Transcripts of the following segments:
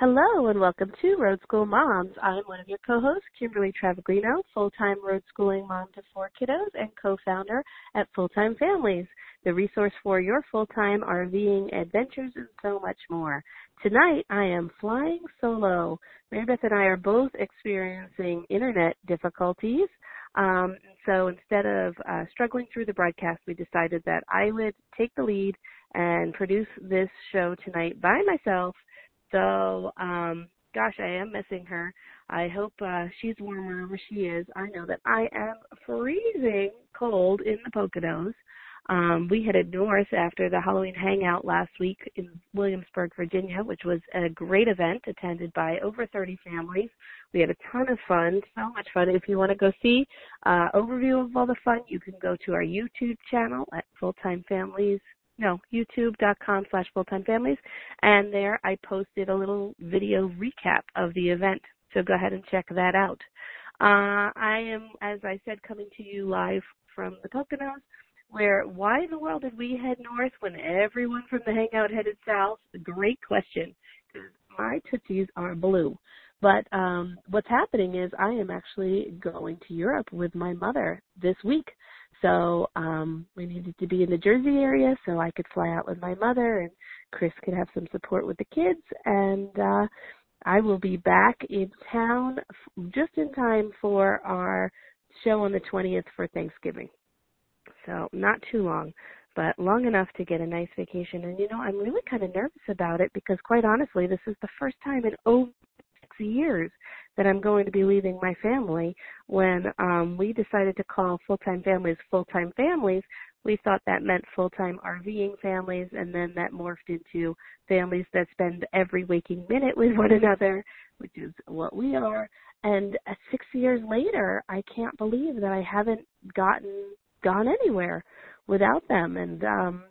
Hello and welcome to Road School Moms. I'm one of your co-hosts, Kimberly Travaglino, full-time road schooling mom to four kiddos and co-founder at Full Time Families, the resource for your full-time RVing adventures and so much more. Tonight I am flying solo. Marybeth and I are both experiencing internet difficulties. Um, so instead of uh, struggling through the broadcast, we decided that I would take the lead and produce this show tonight by myself so, um, gosh, I am missing her. I hope uh, she's warm wherever she is. I know that I am freezing cold in the Poconos. Um, we headed north after the Halloween hangout last week in Williamsburg, Virginia, which was a great event attended by over 30 families. We had a ton of fun, so much fun. If you want to go see uh, overview of all the fun, you can go to our YouTube channel at Full Time Families no, youtube.com slash full-time families. And there I posted a little video recap of the event. So go ahead and check that out. Uh, I am, as I said, coming to you live from the Poconos, where why in the world did we head north when everyone from the hangout headed south? Great question. My tootsies are blue. But um, what's happening is I am actually going to Europe with my mother this week. So um, we needed to be in the Jersey area so I could fly out with my mother and Chris could have some support with the kids. And uh, I will be back in town just in time for our show on the 20th for Thanksgiving. So not too long, but long enough to get a nice vacation. And you know, I'm really kind of nervous about it because quite honestly, this is the first time in over years that I'm going to be leaving my family. When um, we decided to call full-time families full-time families, we thought that meant full-time RVing families, and then that morphed into families that spend every waking minute with one another, which is what we are. And uh, six years later, I can't believe that I haven't gotten gone anywhere without them, and um,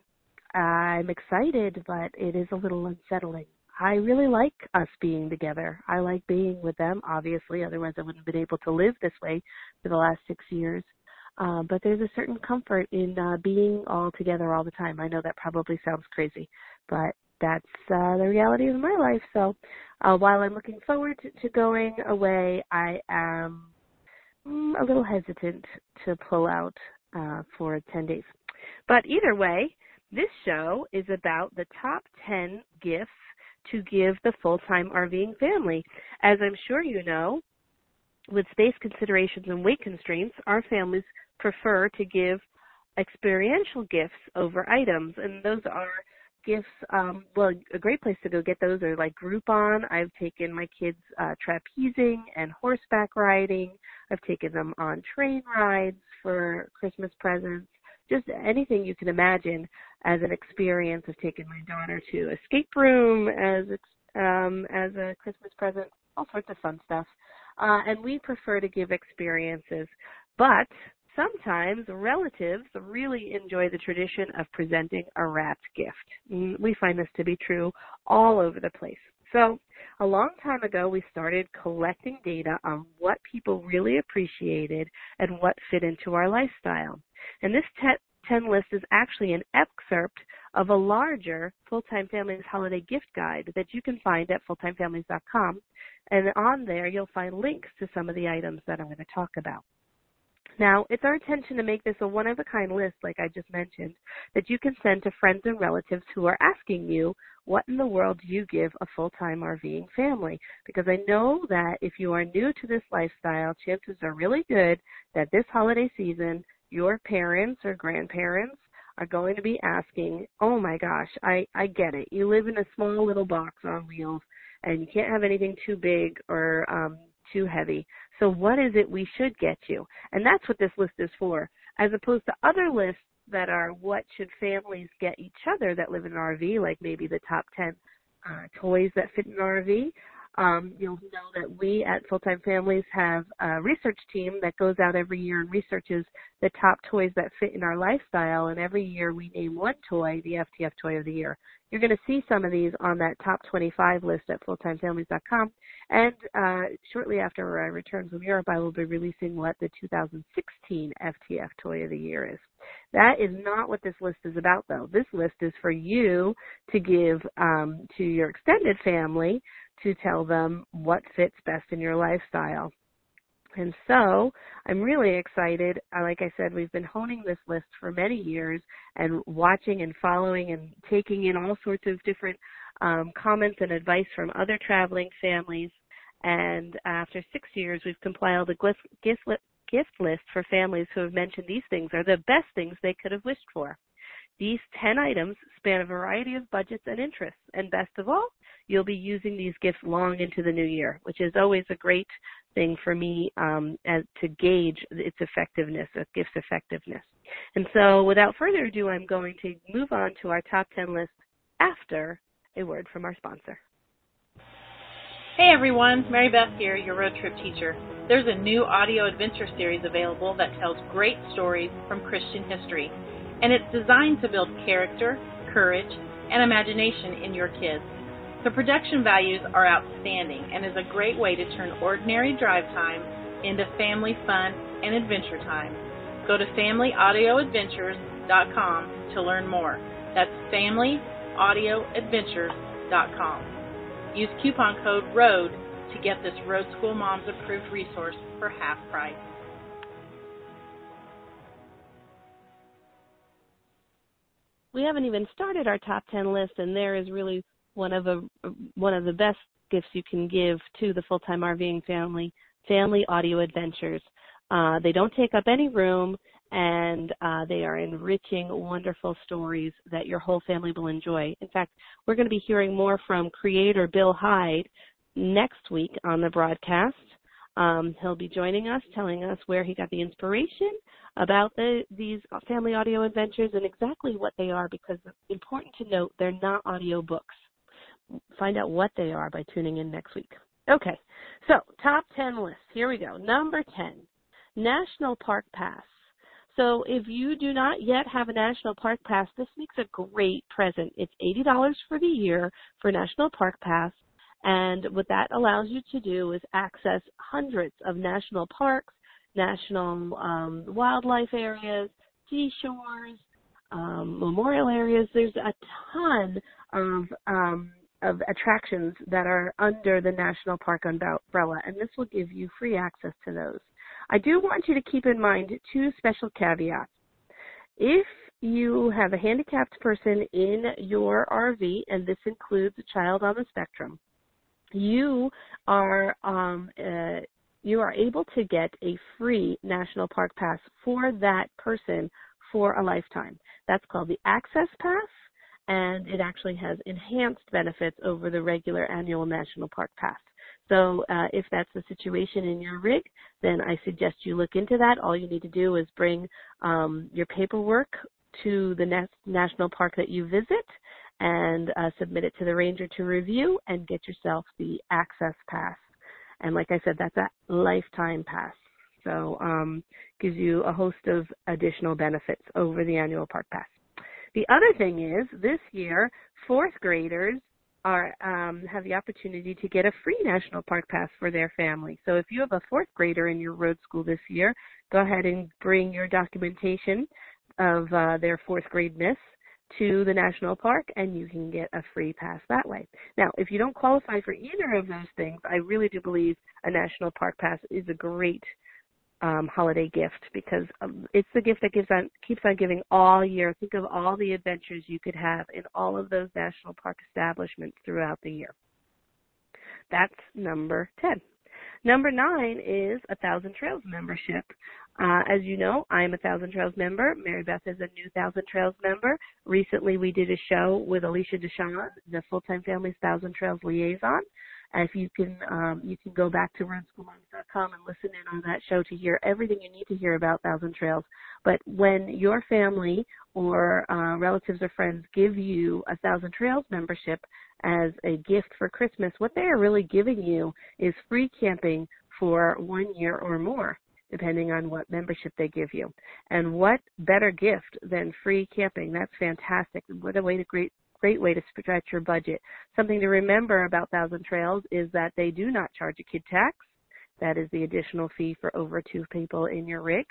I'm excited, but it is a little unsettling. I really like us being together. I like being with them, obviously, otherwise I wouldn't have been able to live this way for the last six years. Uh, but there's a certain comfort in uh, being all together all the time. I know that probably sounds crazy, but that's uh, the reality of my life. So uh, while I'm looking forward to, to going away, I am mm, a little hesitant to pull out uh, for 10 days. But either way, this show is about the top 10 gifts to give the full-time RVing family. As I'm sure you know, with space considerations and weight constraints, our families prefer to give experiential gifts over items, and those are gifts. Um, well, a great place to go get those are like Groupon. I've taken my kids uh, trapezing and horseback riding. I've taken them on train rides for Christmas presents just anything you can imagine as an experience of taking my daughter to escape room as um, as a Christmas present, all sorts of fun stuff. Uh, and we prefer to give experiences, but sometimes relatives really enjoy the tradition of presenting a wrapped gift. Mm, we find this to be true all over the place. So, a long time ago, we started collecting data on what people really appreciated and what fit into our lifestyle. And this 10 list is actually an excerpt of a larger Full-Time Families Holiday Gift Guide that you can find at fulltimefamilies.com. And on there, you'll find links to some of the items that I'm going to talk about. Now, it's our intention to make this a one of a kind list, like I just mentioned, that you can send to friends and relatives who are asking you, what in the world do you give a full time RVing family? Because I know that if you are new to this lifestyle, chances are really good that this holiday season, your parents or grandparents are going to be asking, oh my gosh, I, I get it. You live in a small little box on wheels and you can't have anything too big or um, too heavy. So what is it we should get you? And that's what this list is for. As opposed to other lists that are what should families get each other that live in an RV, like maybe the top 10 uh, toys that fit in an RV. Um, you'll know that we at Full Time Families have a research team that goes out every year and researches the top toys that fit in our lifestyle. And every year we name one toy the FTF Toy of the Year. You're going to see some of these on that top 25 list at fulltimefamilies.com. And uh, shortly after I return from Europe, I will be releasing what the 2016 FTF Toy of the Year is. That is not what this list is about, though. This list is for you to give um, to your extended family to tell them what fits best in your lifestyle. And so I'm really excited. Uh, like I said, we've been honing this list for many years and watching and following and taking in all sorts of different um, comments and advice from other traveling families. And after six years, we've compiled a gift, gift, gift list for families who have mentioned these things are the best things they could have wished for. These 10 items span a variety of budgets and interests. And best of all, you'll be using these gifts long into the new year, which is always a great thing for me um, as, to gauge its effectiveness, a gift's effectiveness. And so without further ado, I'm going to move on to our top 10 list after a word from our sponsor. Hey everyone, Mary Beth here, your road trip teacher. There's a new audio adventure series available that tells great stories from Christian history, and it's designed to build character, courage, and imagination in your kids. The production values are outstanding and is a great way to turn ordinary drive time into family fun and adventure time. Go to familyaudioadventures.com to learn more. That's familyaudioadventures.com. Use coupon code ROAD to get this Road School Moms approved resource for half price. We haven't even started our top 10 list and there is really one of a one of the best gifts you can give to the full time RVing family, family audio adventures. Uh, they don't take up any room and uh, they are enriching wonderful stories that your whole family will enjoy. In fact, we're going to be hearing more from creator Bill Hyde next week on the broadcast. Um, he'll be joining us, telling us where he got the inspiration about the, these family audio adventures and exactly what they are because it's important to note they're not audio books find out what they are by tuning in next week. Okay, so top 10 list. Here we go. Number 10, National Park Pass. So if you do not yet have a National Park Pass, this makes a great present. It's $80 for the year for National Park Pass. And what that allows you to do is access hundreds of national parks, national um, wildlife areas, seashores, um, memorial areas. There's a ton of um, of attractions that are under the national park umbrella, and this will give you free access to those. I do want you to keep in mind two special caveats. If you have a handicapped person in your RV, and this includes a child on the spectrum, you are um, uh, you are able to get a free national park pass for that person for a lifetime. That's called the Access Pass and it actually has enhanced benefits over the regular annual national park pass. So uh, if that's the situation in your rig, then I suggest you look into that. All you need to do is bring um, your paperwork to the next national park that you visit and uh, submit it to the ranger to review and get yourself the access pass. And like I said, that's a lifetime pass. So um, gives you a host of additional benefits over the annual park pass. The other thing is this year, fourth graders are um, have the opportunity to get a free national park pass for their family. So if you have a fourth grader in your road school this year, go ahead and bring your documentation of uh, their fourth grade miss to the national park and you can get a free pass that way. Now, if you don't qualify for either of those things, I really do believe a national park pass is a great um, holiday gift because um, it's the gift that gives on keeps on giving all year. Think of all the adventures you could have in all of those national park establishments throughout the year. That's number ten. Number nine is a Thousand Trails membership. Uh, as you know, I'm a Thousand Trails member. Mary Beth is a new Thousand Trails member. Recently, we did a show with Alicia Deshawn, the Full Time Families Thousand Trails liaison. If you can, um, you can go back to roadschoolmoms.com and listen in on that show to hear everything you need to hear about Thousand Trails. But when your family or uh, relatives or friends give you a Thousand Trails membership as a gift for Christmas, what they are really giving you is free camping for one year or more depending on what membership they give you. And what better gift than free camping? That's fantastic. What a way to great great way to stretch your budget. Something to remember about Thousand Trails is that they do not charge a kid tax. That is the additional fee for over two people in your rig.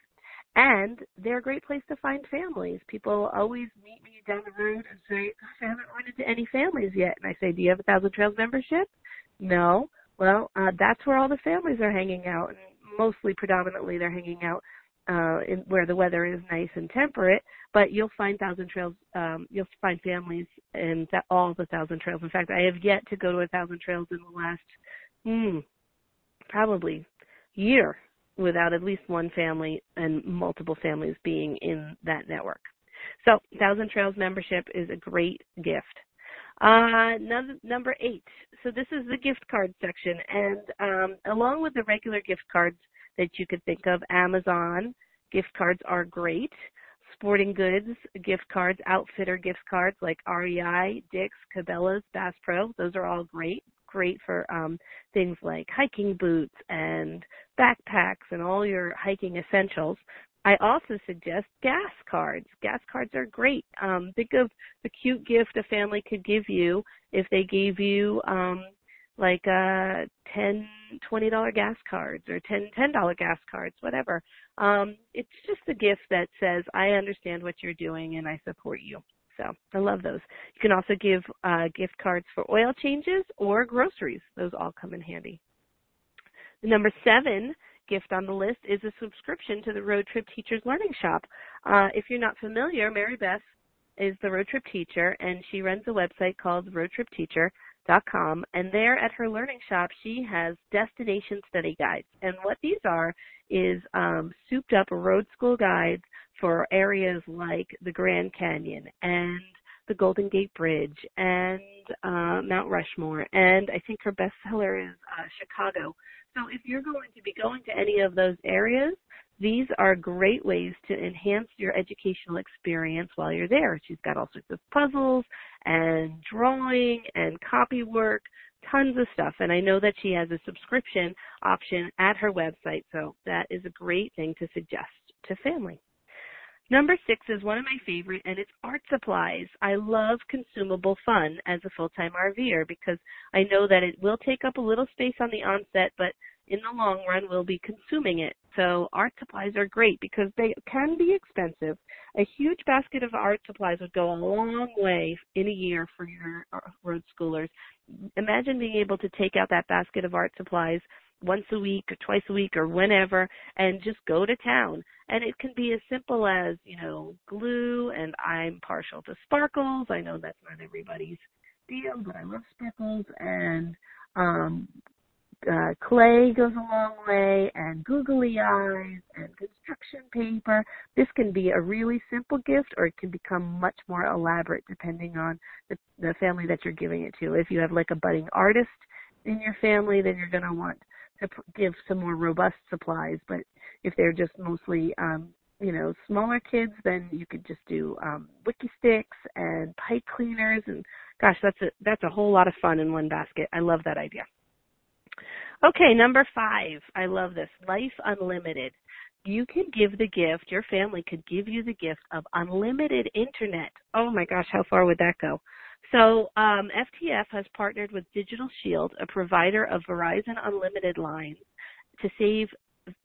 And they're a great place to find families. People always meet me down the road and say, I haven't run into any families yet. And I say, Do you have a Thousand Trails membership? No. Well, uh, that's where all the families are hanging out. And mostly predominantly they're hanging out uh in where the weather is nice and temperate but you'll find thousand trails um you'll find families in th- all the thousand trails. In fact i have yet to go to a thousand trails in the last hmm probably year without at least one family and multiple families being in that network. So thousand trails membership is a great gift. Uh, number, number eight. So this is the gift card section, and um, along with the regular gift cards that you could think of, Amazon gift cards are great. Sporting goods gift cards, outfitter gift cards like REI, Dick's, Cabela's, Bass Pro, those are all great. Great for um, things like hiking boots and backpacks and all your hiking essentials. I also suggest gas cards. Gas cards are great. Um, think of the cute gift a family could give you if they gave you um, like uh, ten, twenty dollar gas cards or ten, ten dollar gas cards, whatever. Um, it's just a gift that says I understand what you're doing and I support you. So I love those. You can also give uh, gift cards for oil changes or groceries. Those all come in handy. The number seven gift on the list is a subscription to the Road Trip Teachers Learning Shop. Uh, if you're not familiar, Mary Beth is the road trip teacher and she runs a website called roadtripteacher.com and there at her learning shop she has destination study guides. And what these are is um, souped up road school guides for areas like the Grand Canyon and the Golden Gate Bridge and uh, Mount Rushmore and I think her bestseller is uh, Chicago so if you're going to be going to any of those areas, these are great ways to enhance your educational experience while you're there. She's got all sorts of puzzles and drawing and copy work, tons of stuff. And I know that she has a subscription option at her website, so that is a great thing to suggest to family. Number six is one of my favorite, and it's art supplies. I love consumable fun as a full-time RVer because I know that it will take up a little space on the onset, but in the long run we'll be consuming it. So art supplies are great because they can be expensive. A huge basket of art supplies would go a long way in a year for your uh, road schoolers. Imagine being able to take out that basket of art supplies once a week or twice a week or whenever and just go to town. And it can be as simple as, you know, glue and I'm partial to sparkles. I know that's not everybody's deal, but I love sparkles and um uh, clay goes a long way and googly eyes and construction paper. This can be a really simple gift or it can become much more elaborate depending on the, the family that you're giving it to. If you have like a budding artist in your family, then you're going to want to give some more robust supplies. But if they're just mostly, um, you know, smaller kids, then you could just do um, Wikki Stix and pipe cleaners. And gosh, that's a that's a whole lot of fun in one basket. I love that idea. Okay, number five. I love this. Life Unlimited. You can give the gift, your family could give you the gift of unlimited internet. Oh my gosh, how far would that go? So um, FTF has partnered with Digital Shield, a provider of Verizon Unlimited lines, to save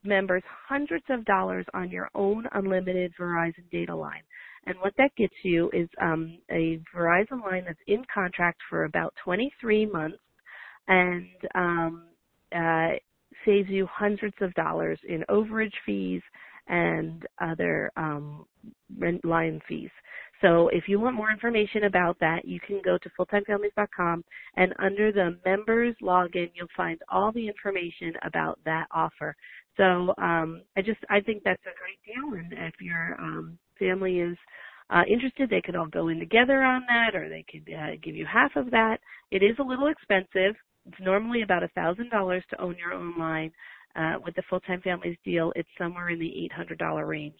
members hundreds of dollars on your own unlimited Verizon data line. And what that gets you is um, a Verizon line that's in contract for about 23 months and um, uh, saves you hundreds of dollars in overage fees and other um, rent line fees. So if you want more information about that, you can go to fulltimefamilies.com and under the members login, you'll find all the information about that offer. So um, I just I think that's a great deal, and if your um, family is uh, interested, they could all go in together on that, or they could uh, give you half of that. It is a little expensive. It's normally about a thousand dollars to own your own line. Uh, with the full-time families deal, it's somewhere in the $800 range.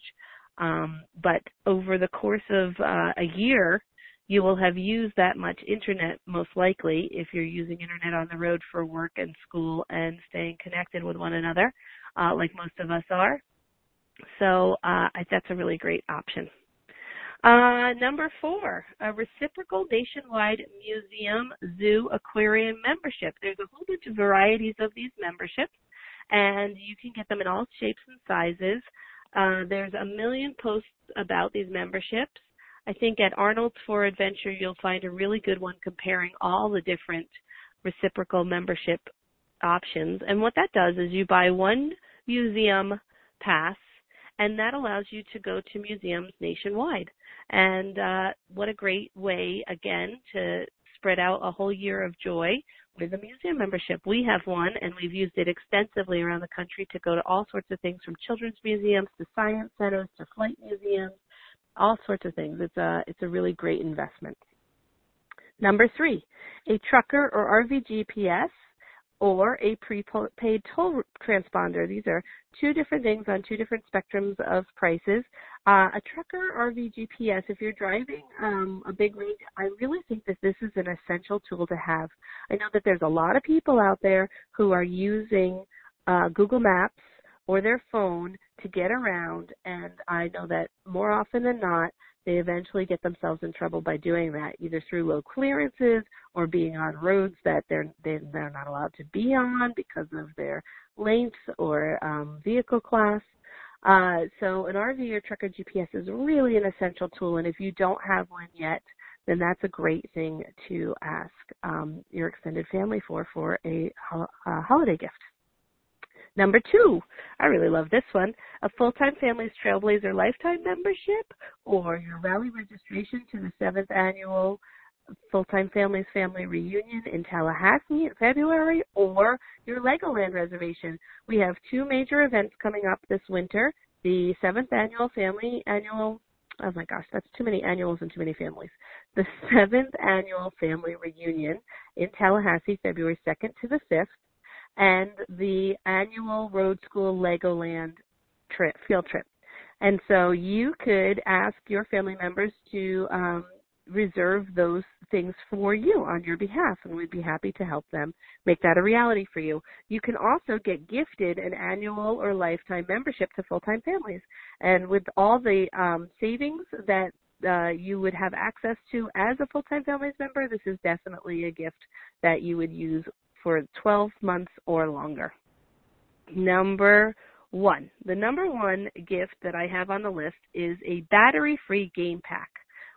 Um, but over the course of uh, a year, you will have used that much internet most likely if you're using internet on the road for work and school and staying connected with one another, uh, like most of us are. So uh, that's a really great option. Uh, number four, a reciprocal nationwide museum, zoo, aquarium membership. There's a whole bunch of varieties of these memberships, and you can get them in all shapes and sizes. Uh, there's a million posts about these memberships. I think at Arnold's for Adventure, you'll find a really good one comparing all the different reciprocal membership options. And what that does is you buy one museum pass, and that allows you to go to museums nationwide. And uh, what a great way, again, to spread out a whole year of joy with a museum membership. We have one, and we've used it extensively around the country to go to all sorts of things from children's museums to science centers to flight museums all sorts of things. It's a it's a really great investment. Number three, a trucker or RV GPS or a prepaid toll transponder. These are two different things on two different spectrums of prices. Uh, a trucker RV GPS, if you're driving um, a big rig, I really think that this is an essential tool to have. I know that there's a lot of people out there who are using uh, Google Maps or their phone to get around and I know that more often than not they eventually get themselves in trouble by doing that either through low clearances or being on roads that they're they're not allowed to be on because of their length or um, vehicle class. Uh, so an RV or trucker GPS is really an essential tool and if you don't have one yet, then that's a great thing to ask um, your extended family for for a, a holiday gift. Number two, I really love this one, a full-time Families Trailblazer Lifetime membership or your rally registration to the seventh annual Full-Time Families Family Reunion in Tallahassee in February or your Legoland reservation. We have two major events coming up this winter. The seventh annual family annual oh my gosh, that's too many annuals and too many families. The seventh annual family reunion in Tallahassee, February 2nd to the 5th and the annual Road School Legoland trip, field trip. And so you could ask your family members to um, reserve those things for you on your behalf, and we'd be happy to help them make that a reality for you. You can also get gifted an annual or lifetime membership to full time families. And with all the um, savings that uh, you would have access to as a full time families member, this is definitely a gift that you would use for 12 months or longer. Number one, the number one gift that I have on the list is a battery free game pack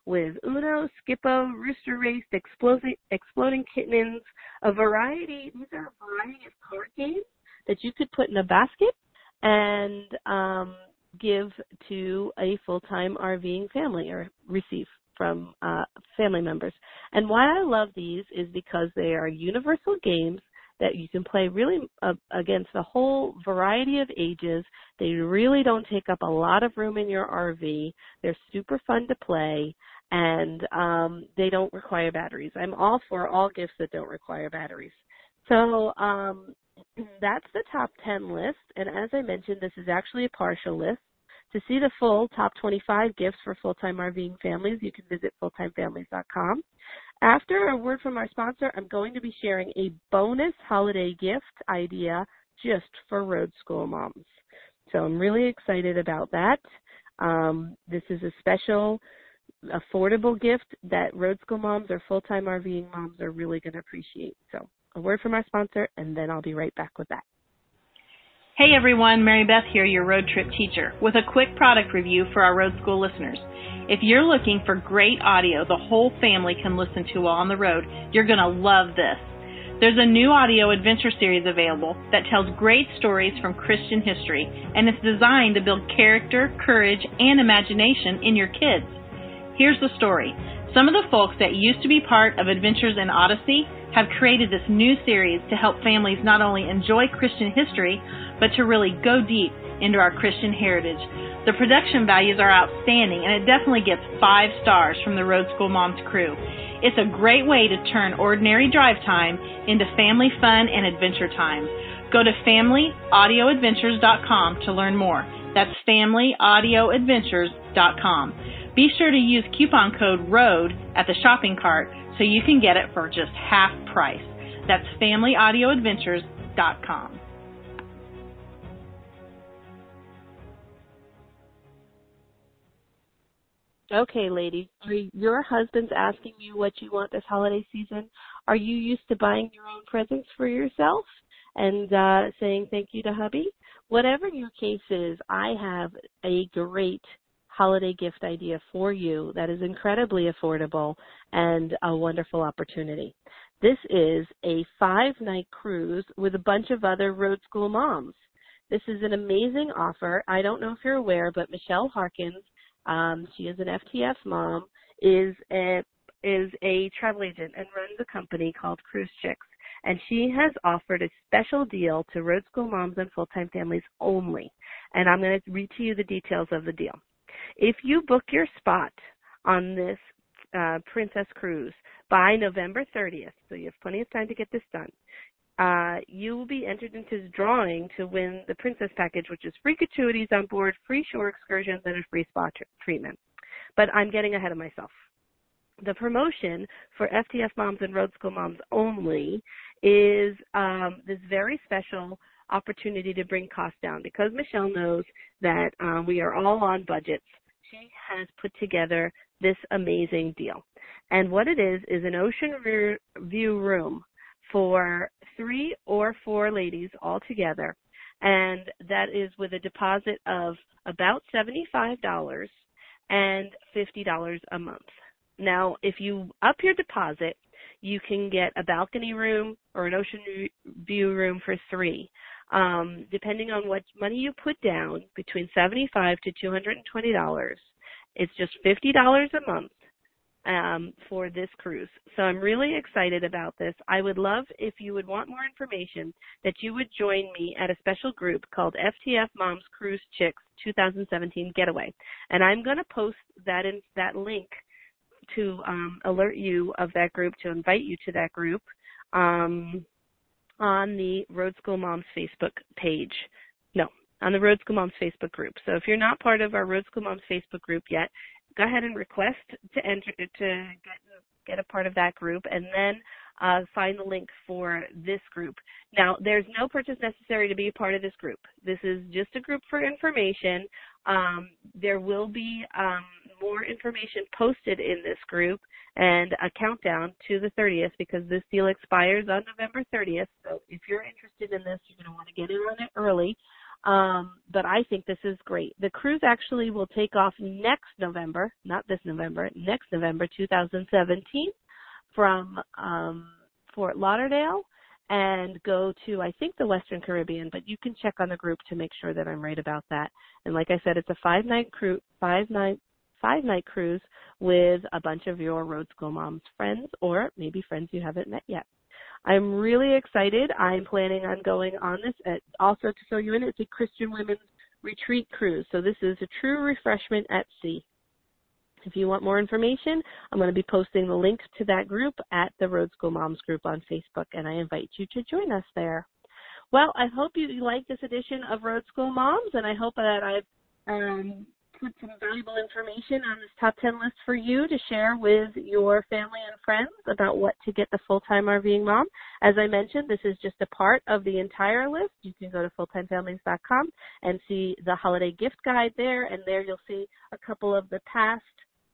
with Uno, Skip-Bo, Rooster Race, Exploding, Exploding Kittens, a variety, these are a variety of card games that you could put in a basket and um, give to a full-time RVing family or receive from uh, family members. And why I love these is because they are universal games that you can play really uh, against a whole variety of ages. They really don't take up a lot of room in your RV. They're super fun to play and um, they don't require batteries. I'm all for all gifts that don't require batteries. So um, that's the top 10 list. And as I mentioned, this is actually a partial list. To see the full top 25 gifts for full-time RVing families, you can visit fulltimefamilies.com. After a word from our sponsor, I'm going to be sharing a bonus holiday gift idea just for road school moms. So I'm really excited about that. Um, this is a special, affordable gift that road school moms or full-time RVing moms are really going to appreciate. So a word from our sponsor, and then I'll be right back with that. Hey everyone, Mary Beth here, your road trip teacher, with a quick product review for our road school listeners. If you're looking for great audio the whole family can listen to while on the road, you're going to love this. There's a new audio adventure series available that tells great stories from Christian history, and it's designed to build character, courage, and imagination in your kids. Here's the story. Some of the folks that used to be part of Adventures in Odyssey have created this new series to help families not only enjoy Christian history, but to really go deep into our Christian heritage. The production values are outstanding, and it definitely gets five stars from the Road School Moms crew. It's a great way to turn ordinary drive time into family fun and adventure time. Go to familyaudioadventures.com to learn more. That's familyaudioadventures.com. Be sure to use coupon code ROAD at the shopping cart so you can get it for just half price. That's familyaudioadventures.com. Okay, lady. Are your husband's asking you what you want this holiday season? Are you used to buying your own presents for yourself and uh, saying thank you to hubby? Whatever your case is, I have a great holiday gift idea for you that is incredibly affordable and a wonderful opportunity. This is a five night cruise with a bunch of other road school moms. This is an amazing offer. I don't know if you're aware, but Michelle Harkins um, she is an FTF mom, is a is a travel agent and runs a company called Cruise Chicks. And she has offered a special deal to road school moms and full time families only. And I'm going to read to you the details of the deal. If you book your spot on this uh, Princess Cruise by November 30th, so you have plenty of time to get this done, uh, you will be entered into the drawing to win the Princess Package, which is free gratuities on board, free shore excursions, and a free spa t- treatment. But I'm getting ahead of myself. The promotion for FTF moms and road school moms only is um, this very special opportunity to bring costs down because Michelle knows that um, we are all on budgets. She has put together this amazing deal. And what it is is an ocean view room for three or four ladies all together, and that is with a deposit of about $75 and $50 a month. Now, if you up your deposit, you can get a balcony room or an ocean view room for three. Um, depending on what money you put down, between 75 to $220. It's just $50 a month um, for this cruise. So I'm really excited about this. I would love if you would want more information that you would join me at a special group called FTF Moms Cruise Chicks 2017 Getaway, and I'm going to post that in that link to um, alert you of that group to invite you to that group um, on the Road School Moms Facebook page. No, on the Road School Moms Facebook group. So if you're not part of our Road School Moms Facebook group yet, go ahead and request to enter to get get a part of that group, and then uh, find the link for this group. Now, there's no purchase necessary to be a part of this group. This is just a group for information. Um, there will be um, more information posted in this group and a countdown to the 30th because this deal expires on November 30th. So if you're interested in this, you're going to want to get in on it early. Um, but I think this is great. The cruise actually will take off next November, not this November, next November 2017 from um, Fort Lauderdale and go to I think the Western Caribbean, but you can check on the group to make sure that I'm right about that. And like I said, it's a five night cruise, five night five night cruise with a bunch of your road school moms friends or maybe friends you haven't met yet. I'm really excited. I'm planning on going on this. At, also, to fill you in, it's a Christian women's retreat cruise. So this is a true refreshment at sea. If you want more information, I'm going to be posting the link to that group at the Road School Moms group on Facebook, and I invite you to join us there. Well, I hope you like this edition of Road School Moms, and I hope that I've um, put some valuable information on this top 10 list for you to share with your family and friends about what to get the full-time RVing mom. As I mentioned, this is just a part of the entire list. You can go to fulltimefamilies.com and see the holiday gift guide there, and there you'll see a couple of the past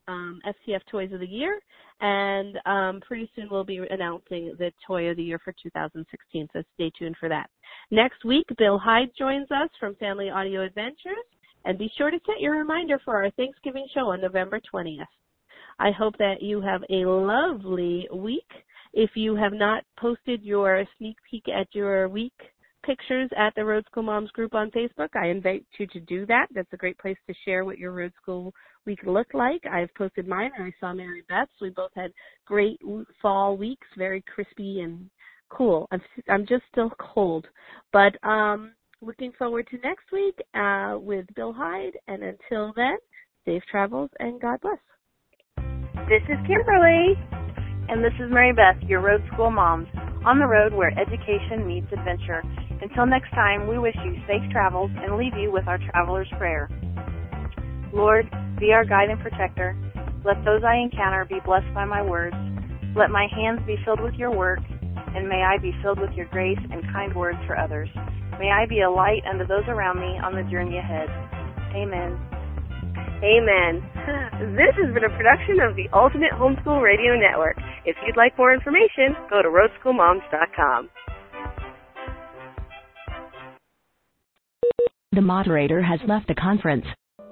um, FTF Toys of the Year, and um, pretty soon we'll be announcing the Toy of the Year for 2016, so stay tuned for that. Next week, Bill Hyde joins us from Family Audio Adventures, and be sure to set your reminder for our Thanksgiving show on November 20th. I hope that you have a lovely week. If you have not posted your sneak peek at your week pictures at the Road School Moms group on Facebook, I invite you to do that. That's a great place to share what your road school week looked like. I've posted mine and I saw Mary Beth's. We both had great fall weeks, very crispy and cool. I'm I'm just still cold, but um looking forward to next week uh, with Bill Hyde. And until then, safe travels and God bless. This is Kimberly. And this is Mary Beth, your road school moms, on the road where education meets adventure. Until next time, we wish you safe travels and leave you with our traveler's prayer. Lord, be our guide and protector. Let those I encounter be blessed by my words. Let my hands be filled with your work, and may I be filled with your grace and kind words for others. May I be a light unto those around me on the journey ahead. Amen. Amen. This has been a production of the Ultimate Homeschool Radio Network. If you'd like more information, go to roadschoolmoms.com. The moderator has left the conference.